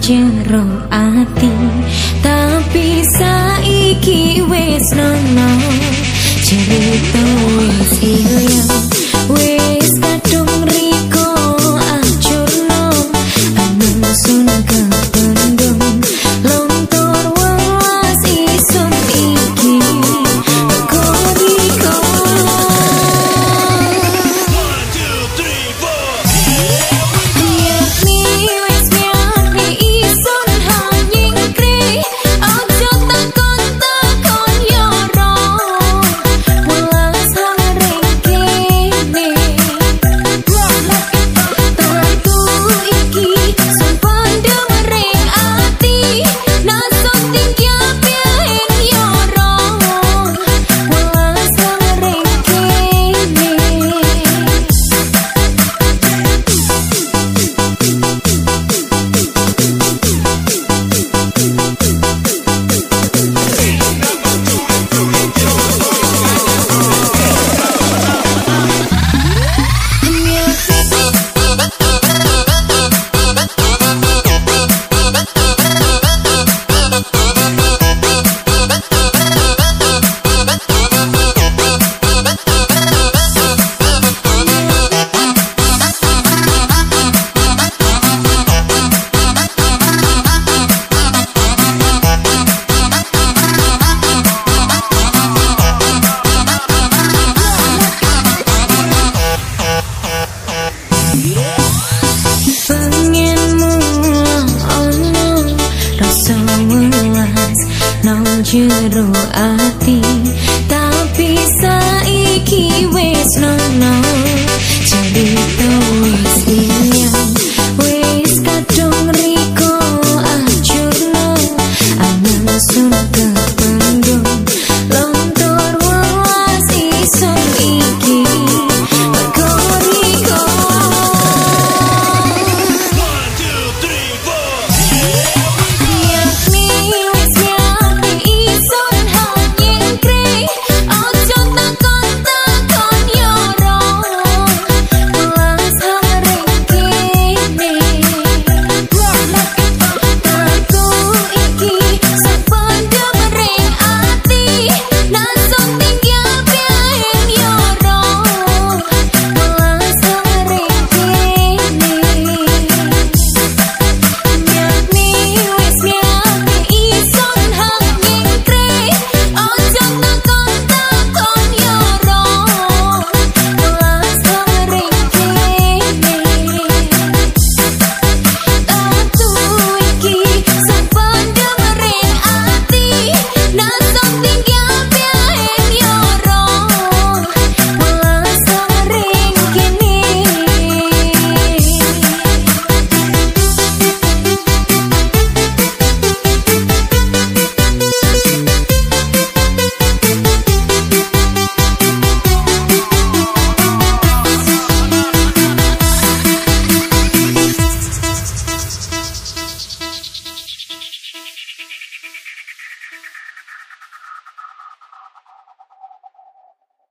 jero ati tapi saiki wis nono cerita wis ilang jero ati. Tapi saiki wis